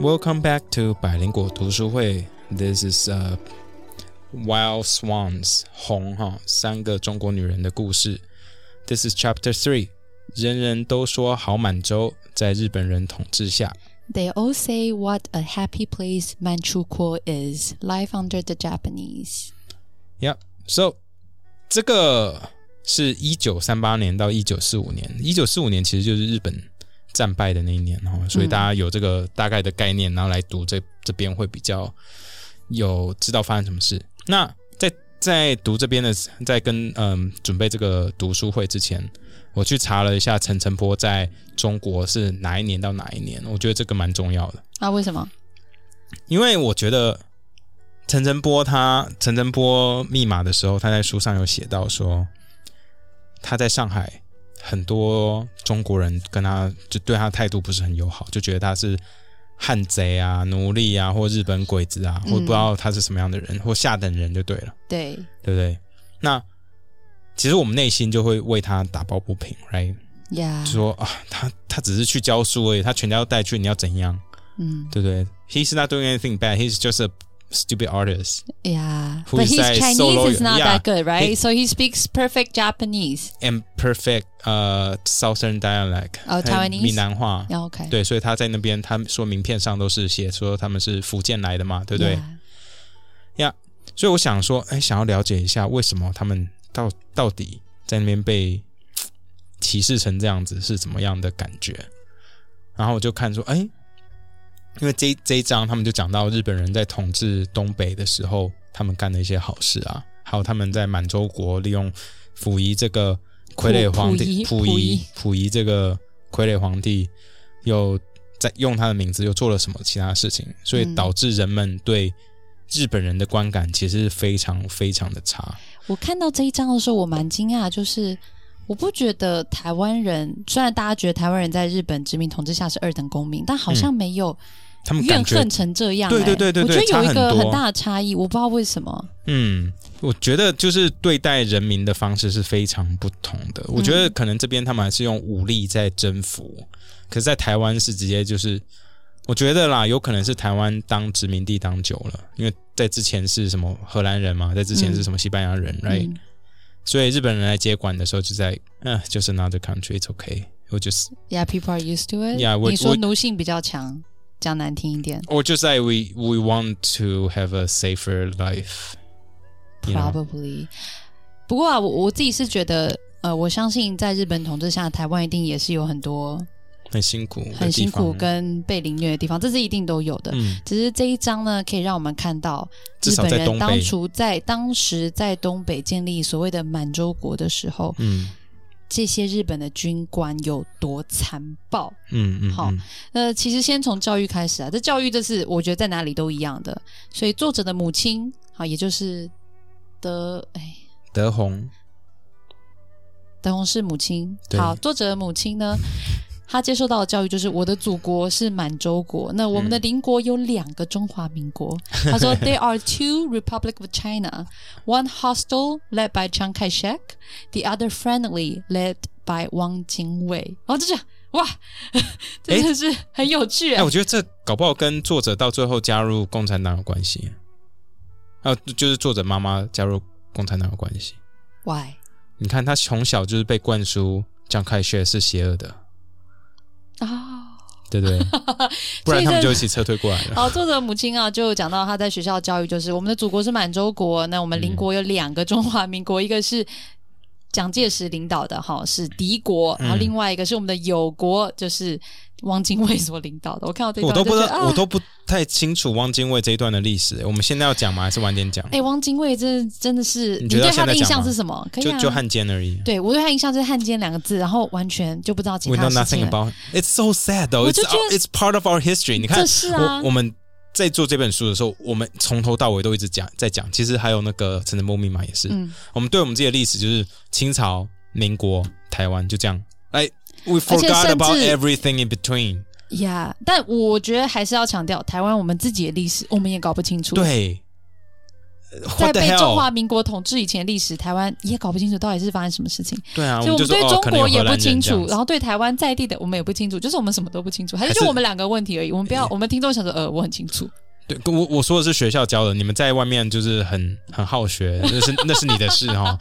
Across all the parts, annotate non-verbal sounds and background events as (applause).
Welcome back to 百灵果读书会。This is uh Wild Swans 红哈三个中国女人的故事。This is Chapter Three。人人都说好满洲在日本人统治下。 They all say what a happy place Manchukuo is, life under the Japanese. Yeah, so 这个是一九三八年到一九四五年，一九四五年其实就是日本 战败的那一年哈，所以大家有这个大概的概念，然后来读这这边会比较有知道发生什么事。那在在读这边的，在跟嗯准备这个读书会之前，我去查了一下陈澄波在中国是哪一年到哪一年，我觉得这个蛮重要的。啊，为什么？因为我觉得陈澄波他陈澄波密码的时候，他在书上有写到说，他在上海很多中国人跟他就对他态度不是很友好，就觉得他是汉贼啊、奴隶啊，或日本鬼子啊，或不知道他是什么样的人，或下等人就对了，对，对不对？那其实我们内心就会为他打抱不平，right？呀就，说啊，他他只是去教书而已，他全家都带去，你要怎样？嗯，对不对？He's not doing anything bad. He's just a stupid artist yeah. Who But is his that Chinese solo- is not Yeah. that good, right? He- so he speaks perfect Japanese. and perfect 呃、Southern dialect，哦还有 Taiwanese 闽南话。 Yeah, OK，对，所以他在那边，他说名片上都是写说他们是福建来的嘛，对不对 Yeah. 所以我想说，哎，想要了解一下为什么他们到到底在那边被啧歧视成这样子是怎么样的感觉？然后我就看说，哎， 因为这一这一章他们就讲到日本人在统治东北的时候，他们干的一些好事啊，还有他们在满洲国利用溥仪这个傀儡皇帝溥溥仪仪。溥仪这个傀儡皇帝又在用他的名字又做了什么其他事情，所以嗯。导致人们对日本人的观感其实是非常非常的差。我看到这一章的时候，我蛮惊讶，就是我不觉得台湾人，虽然大家觉得台湾人在日本殖民统治下是二等公民，但好像没有他们怨恨成这样、对对哎对对对我觉得有一个很大的差异，我不知道为什么。嗯，我觉得就是对待人民的方式是非常不同的。我觉得可能这边他们还是用武力在征服，可是，在台湾是直接就是，我觉得啦，有可能是台湾当殖民地当久了，因为在之前是什么荷兰人嘛，在之前是什么西班牙人、r i g h t 嗯所以日本人来接管的时候就在，嗯、就是 another country，it's okay，我就是 Yeah, people are used to it. Yeah，我你说奴性比较强，讲难听一点我就在 we we want to have a safer life. Probably.。不过啊，我我自己是觉得，呃，我相信在日本统治下，台湾一定也是有很多很辛苦很辛苦跟被凌虐的地方，这是一定都有的。嗯，只是这一章呢，可以让我们看到日本人当初在当时在东北建立所谓的满洲国的时候，嗯这些日本的军官有多残暴。嗯嗯，好那呃，其实先从教育开始啊，这教育这是我觉得在哪里都一样的。所以作者的母亲，好，也就是德哎德宏，德宏是母亲。好，作者的母亲呢，她接受到的教育就是我的祖国是满洲国，那我们的嗯邻国有两个中华民国。(laughs) 他说，There are two Republic of China, one hostile led by Chiang Kai-shek, the other friendly led by 汪精卫。然后就这样，哇，(laughs) 真的是很有趣、哎、我觉得这搞不好跟作者到最后加入共产党有关系，还有就是作者妈妈加入共产党有关系。Why？你看他从小就是被灌输蒋开学是邪恶的，啊、对对？(laughs) 不然他们就一起撤退过来了。好，作者母亲啊，就讲到她在学校教育，就是我们的祖国是满洲国，那我们邻国有两个中华民国，一个是蒋介石领导的哈，是敌国，嗯然后另外一个是我们的友国，就是汪精卫所领导的。我看到这一我都不知道，我都不太清楚汪精卫这一段的历史。我们现在要讲吗？还是晚点讲？哎、汪精卫真的真的是，你对他的印象是什么？可以啊，就就汉奸而已。对我对他印象就是汉奸两个字，然后完全就不知道其 We 他 know 事情 nothing 了。about. It's so sad though. 我 It's it's part of our history. 你看，是啊我我们在做这本书的时候，我们从头到尾都一直讲在讲。其实还有那个陈澄波密码也是，嗯，我们对我们自己的历史就是清朝、民国、台湾就这样。哎，we (laughs) 而且 forgot 甚 about 至 everything in between。呀但我觉得还是要强调，台湾我们自己的历史我们也搞不清楚。对，在被中华民国统治以前的历史，台湾也搞不清楚到底是发生什么事情，对啊，所以我们对中国也不清楚，然后对台湾在地的我们也不清楚，就是我们什么都不清楚，还是就我们两个问题而已。我们不要，(laughs) 我们听众想说，呃，我很清楚，对，我我说的是学校教的，你们在外面就是很很好学，那是那是你的事哈，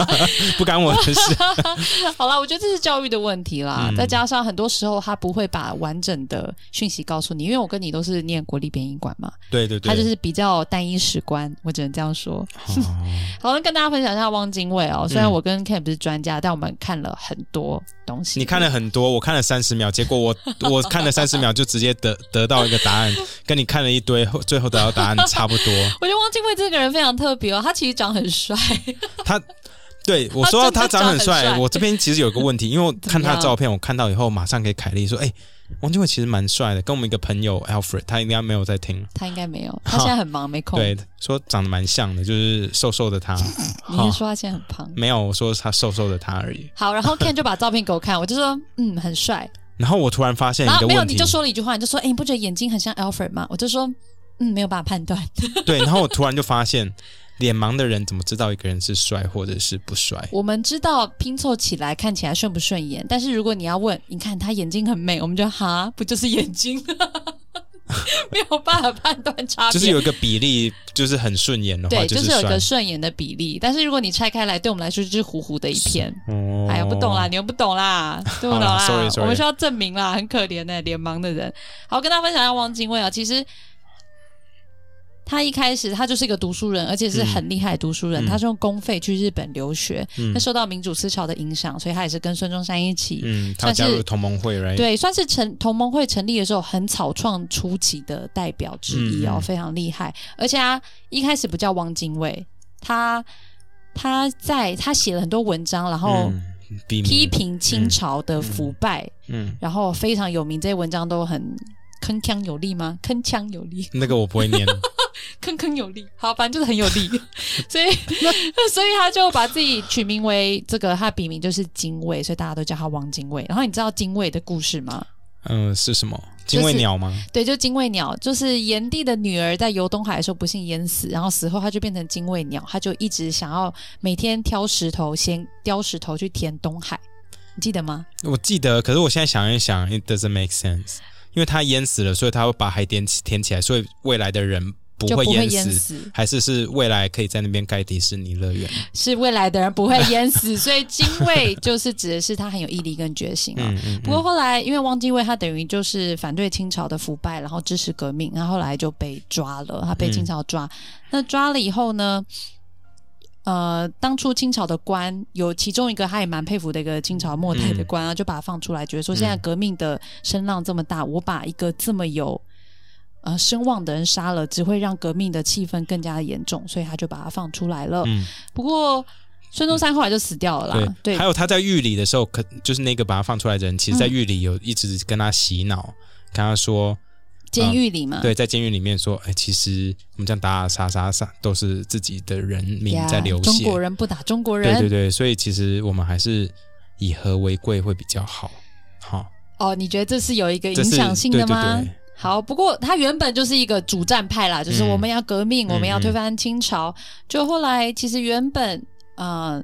(laughs) 不干我的事。(laughs) 好啦，我觉得这是教育的问题啦，嗯再加上很多时候他不会把完整的讯息告诉你，因为我跟你都是念国立编译馆嘛，对对对，他就是比较单一史观，我只能这样说。哦 (laughs) 好，那跟大家分享一下汪精卫哦，虽然我跟 Ken 不是专家，但我们看了很多东西。你看了很多，我看了三十秒，结果我我看了三十秒就直接得得到一个答案，跟你看了一堆，后最后得到答案 (laughs) 差不多。我觉得汪精卫这个人非常特别哦，他其实长很帅，(laughs) 他对我说到他长很帅，我这边其实有个问题，因为我 (laughs) 看他照片，我看到以后马上给凯莉说：“哎、汪精卫其实蛮帅的，跟我们一个朋友 Alfred，他应该没有在听。他应该没有，他现在很忙没空。对，说长得蛮像的，就是瘦瘦的他。你是说他现在很胖？没有，我说他瘦瘦的他而已。好，然后 Ken 就把照片给我看，我就说嗯很帅，然后我突然发现然后没有一个问题，你就说了一句话，你就说哎、你不觉得眼睛很像 Alfred 吗？我就说嗯没有办法判断，(laughs) 对，然后我突然就发现，脸盲的人怎么知道一个人是帅或者是不帅？我们知道拼凑起来看起来顺不顺眼，但是如果你要问，你看他眼睛很美，我们就哈不就是眼睛，(laughs) 没有办法判断差别，就是有一个比例，就是很顺眼的话，对，就是有一帅个。顺眼的比例，但是如果你拆开来，对我们来说就是糊糊的一片。哦哎呀，不懂啦，你又不懂啦，(laughs) 听不懂啦我们需要证明啦，很可怜的、脸盲的人。好，跟大家分享一下汪精卫啊，其实他一开始他就是一个读书人，而且是很厉害的读书人，嗯他是用公费去日本留学，嗯那受到民主思潮的影响，所以他也是跟孙中山一起。嗯，他算是加入同盟会，right？对，算是成同盟会成立的时候很草创初期的代表之一哦，非常厉害。而且他一开始不叫汪精卫，他他在他写了很多文章，然后批评清朝的腐败，嗯，然后非常有名。这些文章都很铿锵有力吗？铿锵有力，那个我不会念，(laughs) 铿铿有力。好，反正就是很有力，(laughs) 所以 (laughs) 所以他就把自己取名为这个，他笔名就是精卫，所以大家都叫他王精卫。然后你知道精卫的故事吗？嗯，是什么？精卫鸟吗？对，就精卫鸟，就是炎帝的女儿在游东海的时候不幸淹死，然后死后他就变成精卫鸟，他就一直想要每天挑石头，先雕石头去填东海，你记得吗？我记得，可是我现在想一想，it doesn't make sense，因为他淹死了，所以他会把海填起填起来，所以未来的人不会淹死，淹死，还是是未来可以在那边盖迪士尼乐园？是未来的人不会淹死，所以精卫就是指的是他很有毅力跟决心啊。(laughs) 嗯嗯，不过后来，因为汪精卫他等于就是反对清朝的腐败，然后支持革命，然后后来就被抓了，他被清朝抓。那抓了以后呢，呃，当初清朝的官有其中一个他也蛮佩服的一个清朝末代的官啊，就把他放出来，觉得说现在革命的声浪这么大，我把一个这么有呃声望的人杀了，只会让革命的气氛更加的严重，所以他就把他放出来了。嗯，不过孙中山后来就死掉了啦，对还有他在狱里的时候，可就是那个把他放出来的人，其实在狱里有一直跟他洗脑，跟他说，监狱里嘛，对，在监狱里面说，哎，其实我们这样打打杀杀杀都是自己的人民在流血中国，人不打中国人，对对对，所以其实我们还是以和为贵会比较好。好，哦，你觉得这是有一个影响性的吗？好，不过他原本就是一个主战派啦，就是嗯我们要革命，嗯我们要推翻清朝。就后来其实原本呃。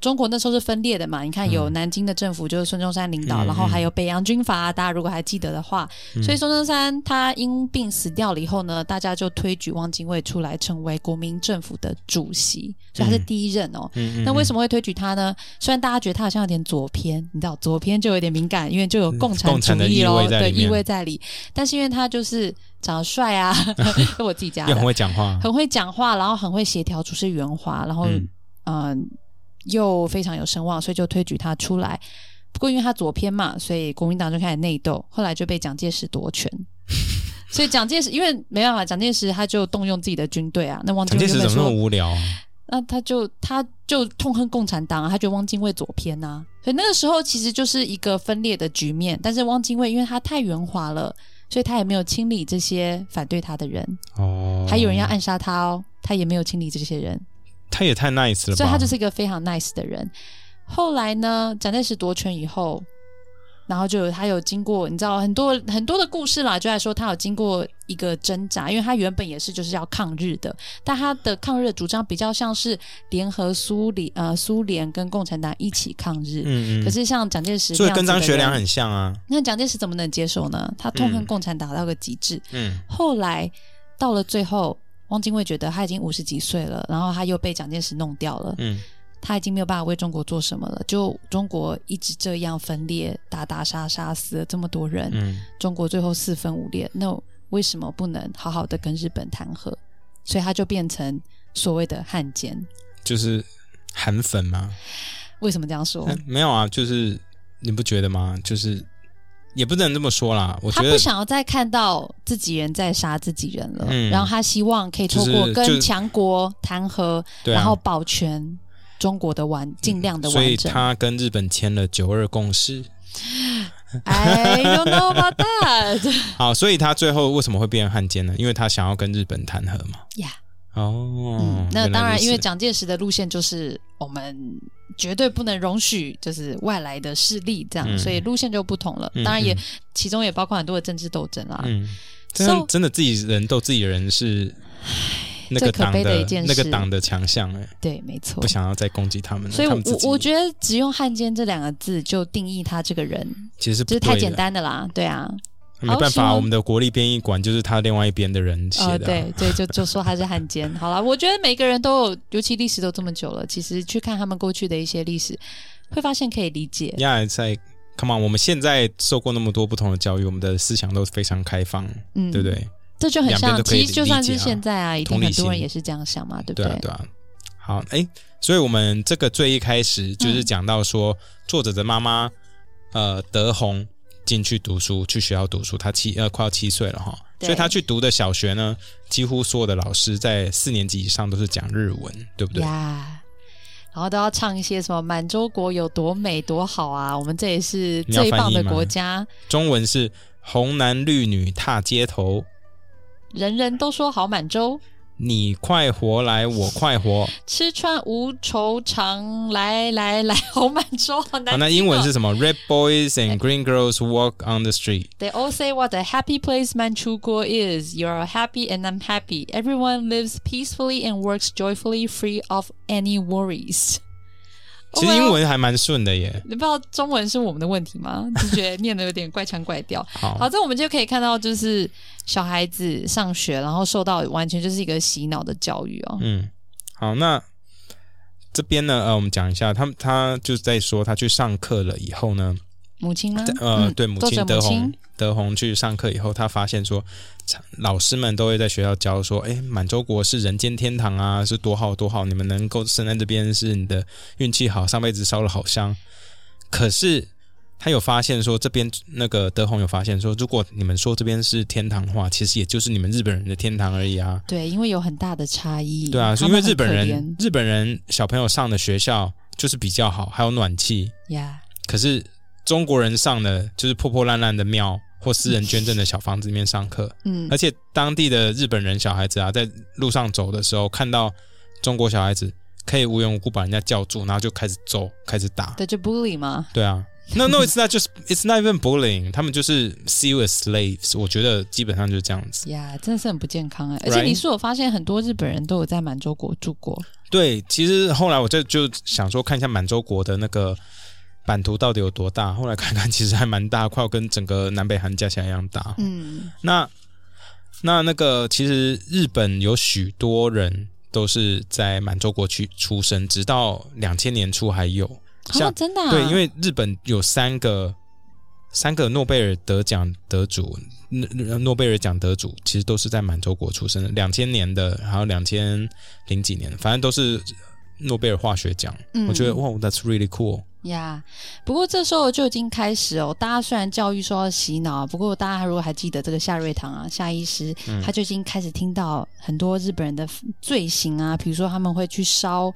中国那时候是分裂的嘛？你看，有嗯南京的政府就是孙中山领导，嗯然后还有北洋军阀，大家如果还记得的话，嗯所以孙中山他因病死掉了以后呢，大家就推举汪精卫出来成为国民政府的主席，所以他是嗯第一任哦。嗯那为？什么会推举他呢？虽然大家觉得他好像有点左偏，你知道左偏就有点敏感，因为就有共产主义咯对意味在里。但是因为他就是长得帅啊，是 (laughs) (laughs) 我自己家又很的，会讲话，很会讲话，然后很会协调，处事圆滑，然后嗯、嗯呃又非常有声望，所以就推举他出来。不过因为他左偏嘛，所以国民党就开始内斗，后来就被蒋介石夺权。(laughs) 所以蒋介石因为没办法，蒋介石他就动用自己的军队啊。那汪精蒋介石怎么那么无聊啊？那他就他就痛恨共产党啊，他觉得汪精卫左偏呐、所以那个时候其实就是一个分裂的局面。但是汪精卫因为他太圆滑了，所以他也没有清理这些反对他的人，哦，还有人要暗杀他哦，他也没有清理这些人，他也太 nice 了吧？所以他就是一个非常 nice 的人。后来呢，蒋介石夺权以后，然后就有他有经过，你知道很多很多的故事啦，就在说他有经过一个挣扎，因为他原本也是就是要抗日的，但他的抗日的主张比较像是联合苏联呃苏联跟共产党一起抗日。嗯嗯，可是像蒋介石所以跟张学良很像啊。那蒋介石怎么能接受呢？他痛恨嗯共产党到个极致。嗯后来到了最后，汪精卫觉得他已经五十几岁了，然后他又被蒋介石弄掉了，嗯他已经没有办法为中国做什么了。就中国一直这样分裂，打打杀杀，死了这么多人，嗯，中国最后四分五裂，那为什么不能好好的跟日本谈和？所以他就变成所谓的汉奸。就是韩粉吗。为什么这样说？嗯没有啊，就是你不觉得吗？就是也不能这么说啦。我觉得他不想要再看到自己人在杀自己人了，嗯然后他希望可以透过跟强国谈和，然后保全中国的完，尽量的所以。他跟日本签了九二共识。I don't know about that (laughs) 好，所以他最后为什么会变成汉奸呢？因为他想要跟日本谈和嘛。呀。哦，嗯，那当然，因为蒋介石的路线就是我们绝对不能容许就是外来的势力这样，嗯所以路线就不同了。嗯当然也嗯其中也包括很多的政治斗争啦。嗯真的真的自己人斗自己人是那个最可党悲的一件那个事党的强项哎，对，没错不。想要再攻击他们。所以我，我觉得只用汉奸这两个字就定义他这个人，其实是就是太简单的啦。对啊，没办法，我们的国立编译馆就是他另外一边的人写呃，的啊。对对，就就说他是汉奸。(laughs) 好了，我觉得每个人都有，尤其历史都这么久了，其实去看他们过去的一些历史，会发现可以理解。呀，在 come on，我们现在受过那么多不同的教育，我们的思想都非常开放，嗯，对不？对？这就很像，其实就算是现在啊，一定很多人也是这样想嘛，对不对啊，对啊。好，哎，所以我们这个最一开始就是讲到说，作者的妈妈呃德红进去读书，去学校读书，他七呃快要七岁了哈，所以他去读的小学呢，几乎所有的老师在四年级以上都是讲日文，对不对？呀。然后都要唱一些什么满洲国有多美多好啊，我们这也是最棒的国家，中文是红男绿女踏街头，人人都说好满洲，你快活来，我快活。吃穿无愁肠，来来来，好满洲，好难、好，那英文是？什么？Red boys and green girls walk on the street。 They all say what a happy place Manchukuo is. You're happy and I'm happy. Everyone lives peacefully and works joyfully, free of any worries. 其实 Oh 英文还蛮顺的耶。你不知道中文是我们的问题吗？就觉得念的有点怪腔怪调。(laughs) 好，好，这我们就可以看到，就是小孩子上学，然后受到完全就是一个洗脑的教育哦。嗯，好，那这边呢，呃，我们讲一下，他们他就是在说，他去上课了以后呢，母亲吗？呃，嗯对，母亲德宏，德宏去上课以后，他发现说，老师们都会在学校教说，哎，满洲国是人间天堂啊，是多好多好，你们能够生在这边是你的运气好，上辈子烧了好香。可是他有发现说，这边那个德宏有发现说，如果你们说这边是天堂的话，其实也就是你们日本人的天堂而已啊。对，因为有很大的差异。对啊，是因为日本人日本人小朋友上的学校就是比较好，还有暖气。呀可是中国人上的就是破破烂烂的庙或私人捐赠的小房子里面上课，嗯而且当地的日本人小孩子啊，在路上走的时候看到中国小孩子，可以无缘无故把人家叫住，然后就开始揍，开始打。对，就 bully 吗。对啊。No, no, it's not just, it's not even bullying. 他们就是 see you as slaves。我觉得基本上就是这样子。呀真的是很不健康哎！而且你是我发现很多日本人都有在满洲国住过，对，其实后来我就就想说看一下满洲国的那个版图到底有多大，后来看看其实还蛮大，快要跟整个南北韩加起来一样大。嗯，那那那个其实日本有许多人都是在满洲国区出生，直到两千年初还有。哦，像、真的啊，对，因为日本有三个三个诺贝尔得奖得主，诺诺贝尔奖得主其实都是在满洲国出生的，两千年的，还有两千零几年的，反正都是诺贝尔化学奖。嗯我觉得哇，That's really cool。呀不过这时候就已经开始哦，大家虽然教育说要洗脑，不过大家如果还记得这个夏瑞堂啊，夏医师，嗯他就已经开始听到很多日本人的罪行啊，比如说他们会去烧。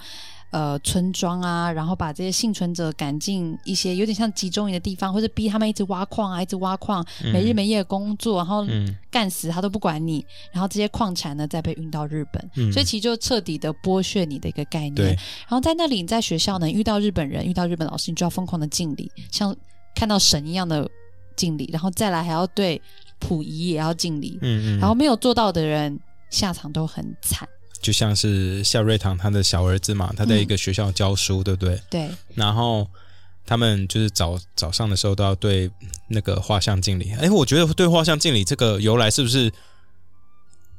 呃，村庄啊，然后把这些幸存者赶进一些有点像集中营的地方，或者逼他们一直挖矿啊，一直挖矿，没日没夜工作，然后嗯。干死他都不管你，然后这些矿产呢再被运到日本，嗯，所以其实就彻底的剥削你的一个概念。对。然后在那里，你在学校呢遇到日本人，遇到日本老师，你就要疯狂的敬礼，像看到神一样的敬礼，然后再来还要对溥仪也要敬礼，嗯嗯，然后没有做到的人下场都很惨。就像是夏瑞堂他的小儿子嘛，他在一个学校教书，对不对？对，然后他们就是早早上的时候都要对那个画像敬礼。哎，我觉得对画像敬礼这个由来是不是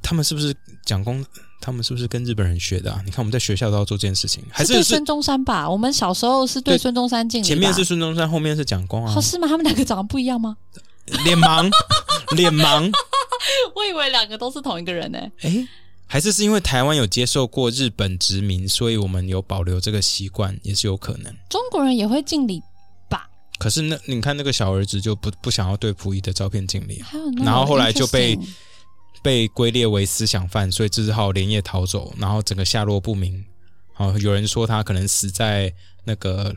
他们是不是蒋公？他们是不是跟日本人学的啊？你看我们在学校都要做这件事情，还是孙中山吧？我们小时候是对对孙中山敬礼，前面是孙中山，后面是蒋公啊哦？是吗？他们两个长得不一样吗？脸盲，脸盲。(laughs) 我以为两个都是同一个人呢、哎，还是是因为台湾有接受过日本殖民，所以我们有保留这个习惯，也是有可能。中国人也会敬礼吧？可是那你看那个小儿子就不不想要对溥仪的照片敬礼然后后来就被被归列为思想犯，所以只好连夜逃走，然后整个下落不明。哦，有人说他可能死在那个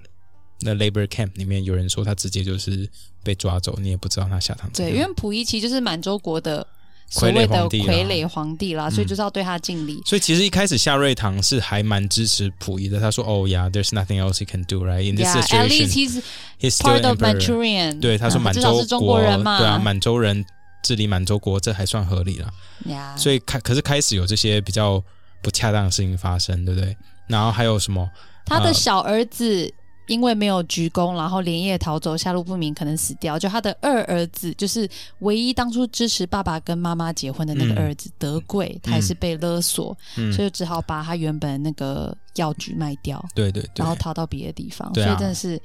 那 labor camp 里面，有人说他直接就是被抓走，你也不知道他下场对，因为溥仪其实就是满洲国的所傀儡谓的皇帝啦傀儡皇帝啦，所以嗯就是要对他敬礼。所以其实一开始夏瑞堂是还蛮支持溥仪的，他说：“哦呀，there's nothing else he can do, right? In this Yeah, at least situation, he's part of emperor.” Manchurian。对，他说嗯满洲国人嘛。对啊，满洲人治理满洲国，这还算合理了。呀，所以开可是开始有这些比较不恰当的事情发生，对不对？然后还有什么？呃他的小儿子因为没有鞠躬，然后连夜逃走，下落不明，可能死掉。就他的二儿子，就是唯一当初支持爸爸跟妈妈结婚的那个嗯儿子德贵，他也是被勒索，嗯，所以只好把他原本那个药局卖掉，对对对然后，逃到别的地方。对啊所以真的是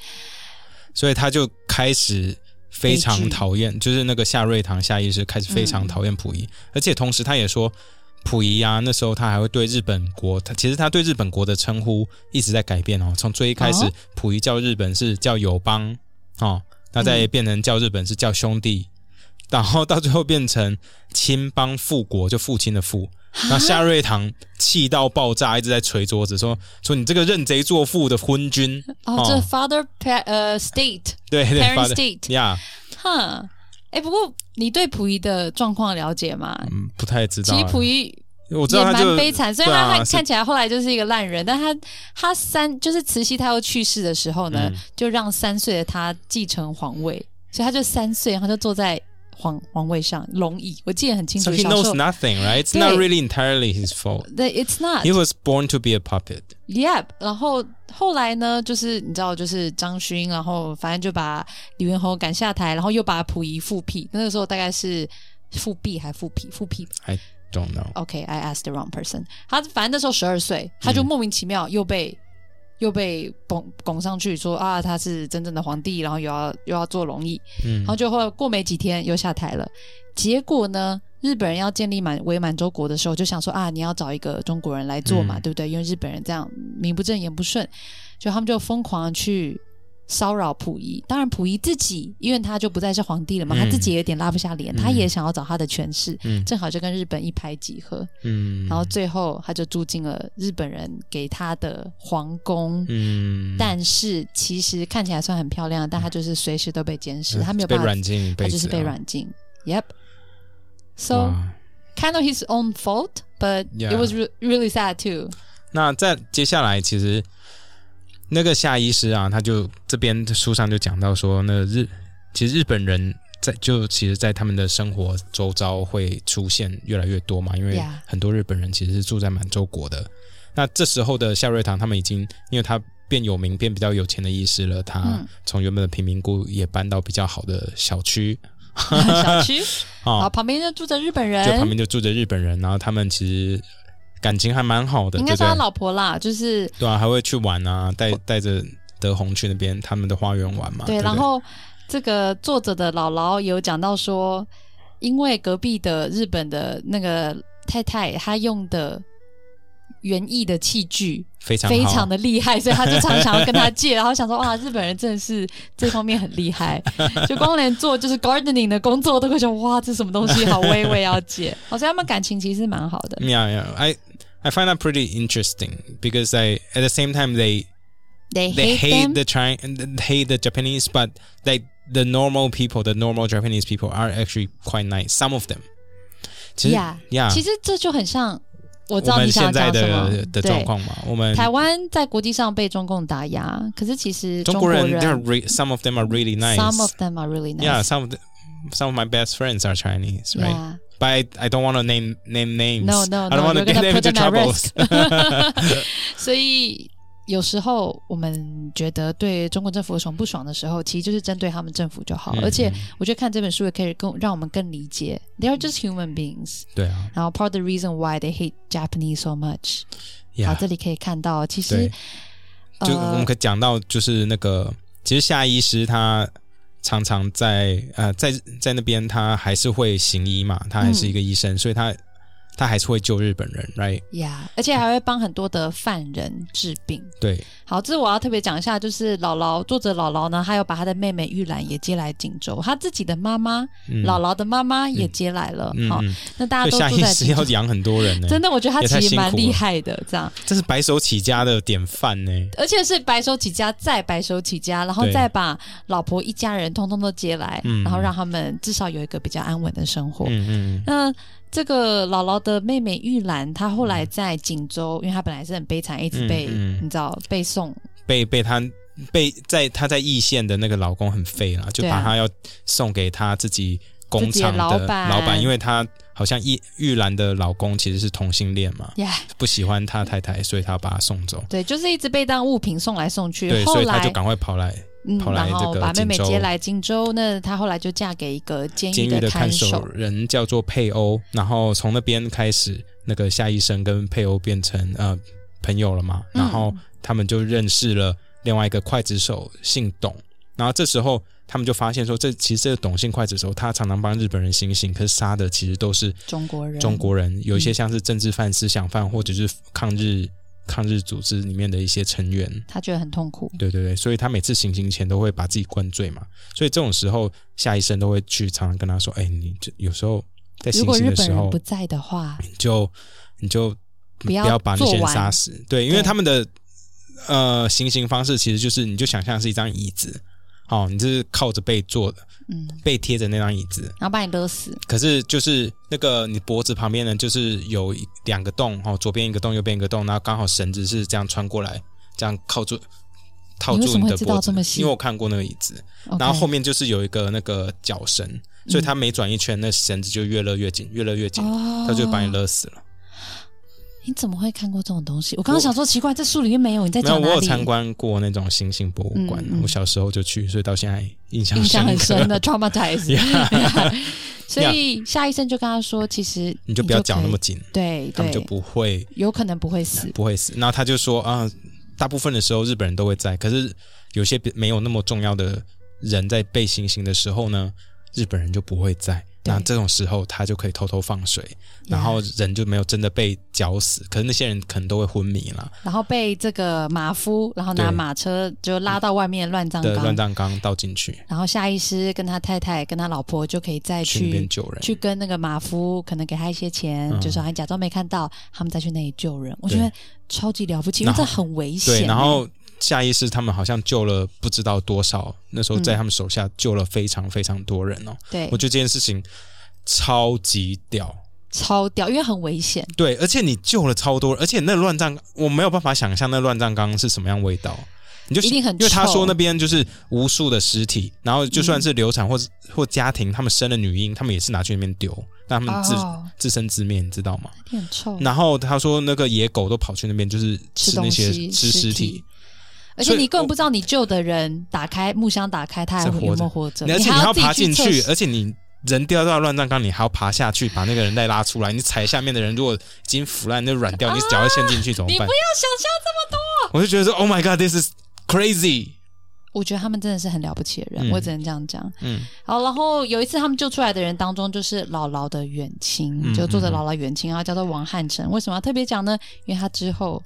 所以他就开始非常剧讨厌，就是那个夏瑞堂夏医师开始非常嗯讨厌溥仪，而且同时他也说。溥仪啊，那时候他还会对日本国，他其实他对日本国的称呼一直在改变哦。从最一开始哦，溥仪叫日本是叫友邦哦，那再嗯变成叫日本是叫兄弟，然后到最后变成亲邦复国，就父亲的父。那夏瑞堂气到爆炸，一直在捶桌子说说你这个认贼作父的昏君。哦，哦这 father pa 呃 state 对对 parent，father state，呀，哼，哎，不过你对溥仪的状况了解吗？嗯，不太知道其。实溥仪我知也蛮道他就悲惨，虽然他看看起来后来就是一个烂人，但他他三就是慈禧太后去世的时候呢，嗯就让三岁的他继承皇位，所以他就三岁，然后就坐在皇皇位上龙椅，我记得很清楚。So he knows nothing, right? It's not really entirely his fault. 对，It's not He was born to be a puppet. Yep，然后后来呢，就是你知道，就是张勋，然后反正就把李元侯赶下台，然后又把溥仪复辟。那个时候大概是复辟还复辟，复辟。I Don't know. OK，I、asked the wrong person。他反正那时候十二岁，他就莫名其妙又被、又被拱拱上去说啊，他是真正的皇帝，然后又要又要做龙椅，嗯然后就后来过没几天又下台了。结果呢，日本人要建立满伪满洲国的时候，就想说啊，你要找一个中国人来做嘛，嗯对不对？因为日本人这样名不正言不顺，就他们就疯狂去骚扰溥仪。当然，溥仪自己因为他就不再是皇帝了嘛，嗯他自己也有点拉不下脸，嗯他也想要找他的权势，嗯正好就跟日本一拍即合。嗯，然后最后他就住进了日本人给他的皇宫。嗯，但是其实看起来算很漂亮，但他就是随时都被监视，嗯他没有办法他就是被软禁。Yep. So kind of his own fault, but it was re- really sad too. 那在接下来，其实那个夏医师啊，他就这边书上就讲到说，那个日其实日本人在就其实，在他们的生活周遭会出现越来越多嘛，因为很多日本人其实是住在满洲国的。那这时候的夏瑞堂，他们已经因为他变有名、变比较有钱的医师了，他嗯。从原本的贫民窟也搬到比较好的小区。(laughs) 小区，啊，(laughs) 旁边就住着日本人。就旁人，边就住着日本人，然后他们其实感情还蛮好的，应该是他？老婆啦，就是对啊，还会去玩啊，带带着德宏去那边他们的花园玩嘛。对对，对，然后这个作者的姥姥有讲到说，因为隔壁的日本的那个太太，她用的园艺的器具非常非常的厉害，所以他就常想要跟他借，(laughs) 然后想说哇，日本人真的是这方面很厉害，(laughs) 就光连做就是 gardening 的工作都会觉得哇，这什么东西好威，我也要借。哦，所以他们感情其实蛮好的。Yeah, yeah. I I find that pretty interesting because I at the same time they They they hate hate them. the China hate the Japanese, but like the normal people, the normal Japanese people are actually quite nice. Some of them. 其实 Yeah. yeah，其实这就很像，我知我们道你想现在讲什么的的对状况嘛，我们台湾在国际上被中共打压，可是其实国中国人人 they're re, some of them are really nice. some of them are really nice. Yeah, some of them some of my best friends are Chinese, right? Yeah. But I, I don't want to name name names. No, no, I don't no, want to you're get gonna them put into them at (laughs) troubles. (laughs) 所以有时候我们觉得对中国政府有什么不爽的时候，其实就是针对他们政府就好。嗯而且我觉得看这本书也可以更让我们更理解，they are just human beings。对啊然后 part of the reason why they hate Japanese so much。好， ，Yeah，这里可以看到，其实对，就我们呃可以讲到，就是那个，其实夏医师他 常常在呃在在那边，他还是会行医嘛，他还是一个医生，所以他他还是会救日本人，right？呀而且还会帮很多的犯人治病。对，好，这我要特别讲一下，就是姥姥作者姥姥呢，还有把她的妹妹玉兰也接来锦州，她自己的妈妈、嗯。姥姥的妈妈也接来了。好、那大家都住在锦州，要养很多人呢，真的，我觉得她其实蛮厉害的，这样，这是白手起家的典范呢。而且是白手起家再白手起家，然后再把老婆一家人通通都接来，嗯。然后让他们至少有一个比较安稳的生活。嗯嗯。那这个姥姥的妹妹玉兰，她后来在锦州，因为她本来是很悲惨，一直被、嗯嗯你知道被送，被被她被在她在义县的那个老公很废了，就把她要送给她自己工厂的厂老板老板，因为她好像玉玉兰的老公其实是同性恋嘛，呀、不喜欢她太太，所以她把她送走。对，就是一直被当物品送来送去。对，所以她就赶快跑来嗯，然后这个把妹妹接来荆州，那她后来就嫁给一个监监狱狱的看守人叫做佩欧，然后从那边开始，那个夏医生跟佩欧变成呃朋友了嘛，嗯然后他们就认识了另外一个刽子手，姓董，然后这时候他们就发现说，这其实这个董姓刽子手他常常帮日本人行刑，可是杀的其实都是中国人，中国人，有一些嗯。像是政治犯、思想犯，或者是抗日抗日组织里面的一些成员。他觉得很痛苦。对对对，所以他每次行刑前都会把自己灌醉嘛，所以这种时候夏医生都会去常常跟他说：“哎，你这有时候在行刑的时候不，在的话，你就你就不要把那些人杀死。”对，因为他们的呃行刑方式其实就是你就想象是一张椅子，哦，你这是靠着背坐的，嗯，被贴着那张椅子，然后把你勒死。可是就是那个你脖子旁边呢，就是有一两个洞哦，左边一个洞，右边一个洞，然后刚好绳子是这样穿过来，这样靠住套住你的脖子因为我看过那个椅子。然后后面就是有一个那个脚绳，所以它每转一圈，那绳子就越勒越紧，越勒越紧，哦，它就把你勒死了。你怎么会看过这种东西？我刚刚想说奇怪，这书里面没有，你在，讲哪里？我有参观过那种星星博物馆，我小时候就去，所以到现在印象印象很深的 traumatized。所以夏医生就跟他说，其实你就不要讲那么紧，对他们就，不会有可能不会死。不会死。然后他就说啊，大部分的时候日本人都会在，可是有些没有那么重要的人在被行刑的时候呢，日本人就不会在。对那这种时候，他就可以偷偷放水，然后人就没有真的被绞死。可是那些人可能都会昏迷了然后被这个马夫，然后拿对马车就拉到外面乱葬的乱，葬岗倒进去，然后下医师跟他太太跟他老婆就可以再去去救人。去跟那个马夫，可能给他一些钱，嗯就说还假装没看到，他们再去那里救人。我觉得超级了不起，因为这很危险欸。对，然后下意识他们好像救了不知道多少，那时候在他们手下救了非常非常多人哦。对我觉得这件事情超级屌。超屌，因为很危险。对，而且你救了超多人，而且那乱葬我没有办法想象那乱葬岗是什么样味道。你就一定很因为他说那边就是无数的尸体，然后就算是流产或者、或家庭他们生了女婴，他们也是拿去那边丢，让他们自、哦，自生自灭，你知道吗？很臭。然后他说那个野狗都跑去那边就是吃吃那些吃尸体，，而且你根本不知道你救的人打开木箱打开，他还有没有活着，而且你要爬进去去，，而且你人掉到乱葬岗，你还要爬下去把那个人再拉出来。你踩下面的人如果已经腐烂，那软掉，你脚要陷进去怎么办你不要？想象这么多。我就觉得说，Oh my God，this is crazy。我觉得他们真的是很了不起的人，嗯我只能这样讲。嗯，好，然后有一次他们救出来的人当中，就是姥姥的远亲，嗯就作者姥姥远亲，然后叫做王汉成。为什么要特别讲呢？因为他之后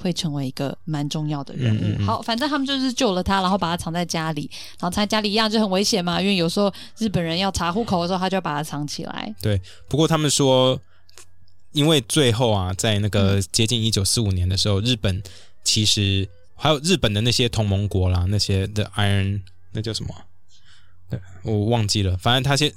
会成为一个蛮重要的人物。嗯嗯嗯好，反正他们就是救了他，然后把他藏在家里，然后藏在家里一样就很危险嘛，因为有时候日本人要查户口的时候，他就要把他藏起来。对。不过他们说，因为最后啊，在那个接近一九四五年的时候，日本其实还有日本的那些同盟国啦，那些的 Iron 那叫什么啊？对我忘记了，反正他先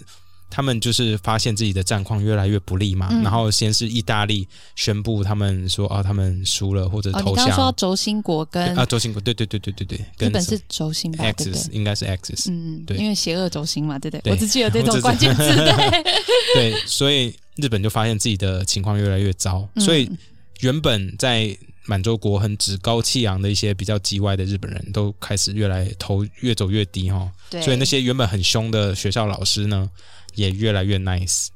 他们就是发现自己的战况越来越不利嘛，嗯。然后先是意大利宣布他们说啊，他们输了或者投降。刚刚说到轴心国跟啊，轴心国，对对对对对对，日本是轴心吧，Axis 对？应该是 Axis，、嗯，对。因为邪恶轴心嘛，对不对？对我只记得这种关键字，对，(laughs) 对，所以日本就发现自己的情况越来越糟，嗯。所以原本在满洲国很趾高气扬的一些比较叽歪的日本人都开始越来头越走越低哈，对，所以那些原本很凶的学校老师呢，也越来越 nice。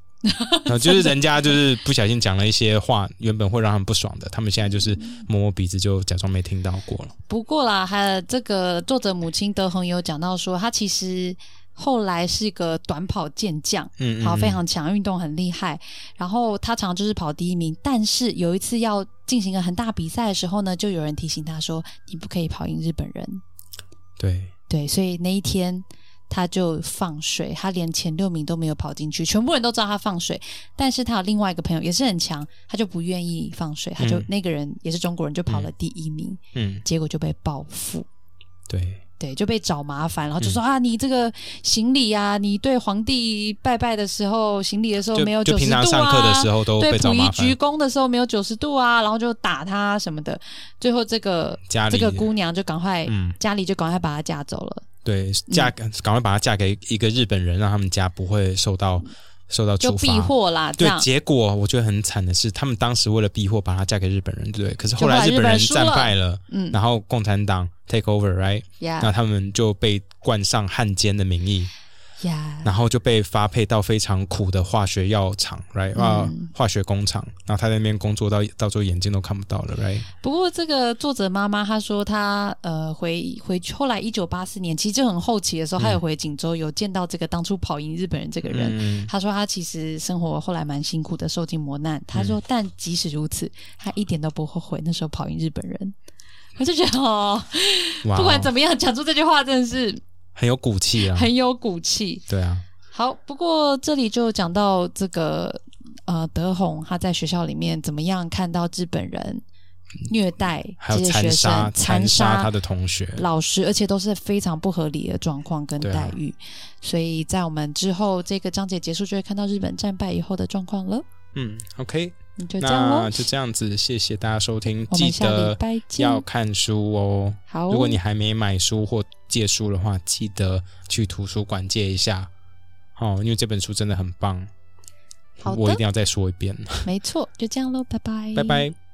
就是人家就是不小心讲了一些话，原本会让他们不爽的，他们现在就是摸摸鼻子就假装没听到过了。不过啦，还有这个作者母亲德恒有讲到说，他其实后来是一个短跑健将，嗯，嗯好，嗯非常强，运动很厉害。然后他常常就是跑第一名，但是有一次要进行一个很大比赛的时候呢，就有人提醒他说：“你不可以跑赢日本人。对，”对，所以那一天他就放水，他连前六名都没有跑进去，全部人都知道他放水，但是他有另外一个朋友也是很强，他就不愿意放水，他就、嗯那个人也是中国人，就跑了第一名，嗯，结果就被报复。对，对，就被找麻烦，然后就嗯。说、啊，你这个行礼啊，你对皇帝拜拜的时候，行礼的时候没有九十度啊，上课的时候都对溥仪鞠，躬的时候没有九十度啊，然后就打他什么的。最后这个这个姑娘就赶快、嗯，家里就赶快把她嫁走了，对，嫁赶快把她嫁给一个日本人，让他们家不会受到受到就避处罚。祸啦，对，结果我觉得很惨的是，他们当时为了避祸，把她嫁给日本人，对？可是后来来日本人战败了，嗯然后共产党 take over，right？呀那他们就被冠上汉奸的名义，呀，然后就被发配到非常苦的化学药厂，right？啊、嗯化学工厂，然后他在那边工作到到最后眼睛都看不到了，right？不过这个作者妈妈她说她呃回回去后来一九八四年，其实就很后期的时候，她有回锦州有见到这个当初跑赢日本人这个人。嗯，她说她其实生活后来蛮辛苦的，受尽磨难。她嗯说，但即使如此，她一点都不后悔那时候跑赢日本人。我就觉得哦，不管怎么样，讲出这句话真的是很有骨气啊，很有骨气。对啊，好，不过这里就讲到这个呃，德宏他在学校里面怎么样看到日本人虐待还有这些学残杀生、残杀他的同学，老师，而且都是非常不合理的状况跟待遇。所以在我们之后这个章节结束，就会看到日本战败以后的状况了。嗯，OK，那就这样，那就这样子，谢谢大家收听，记得。要看书哦。好，如果你还没买书或借书的话，记得去图书馆借一下哦，因为这本书真的很棒，好的，我一定要再说一遍。没错，就这样喽，拜拜，拜拜。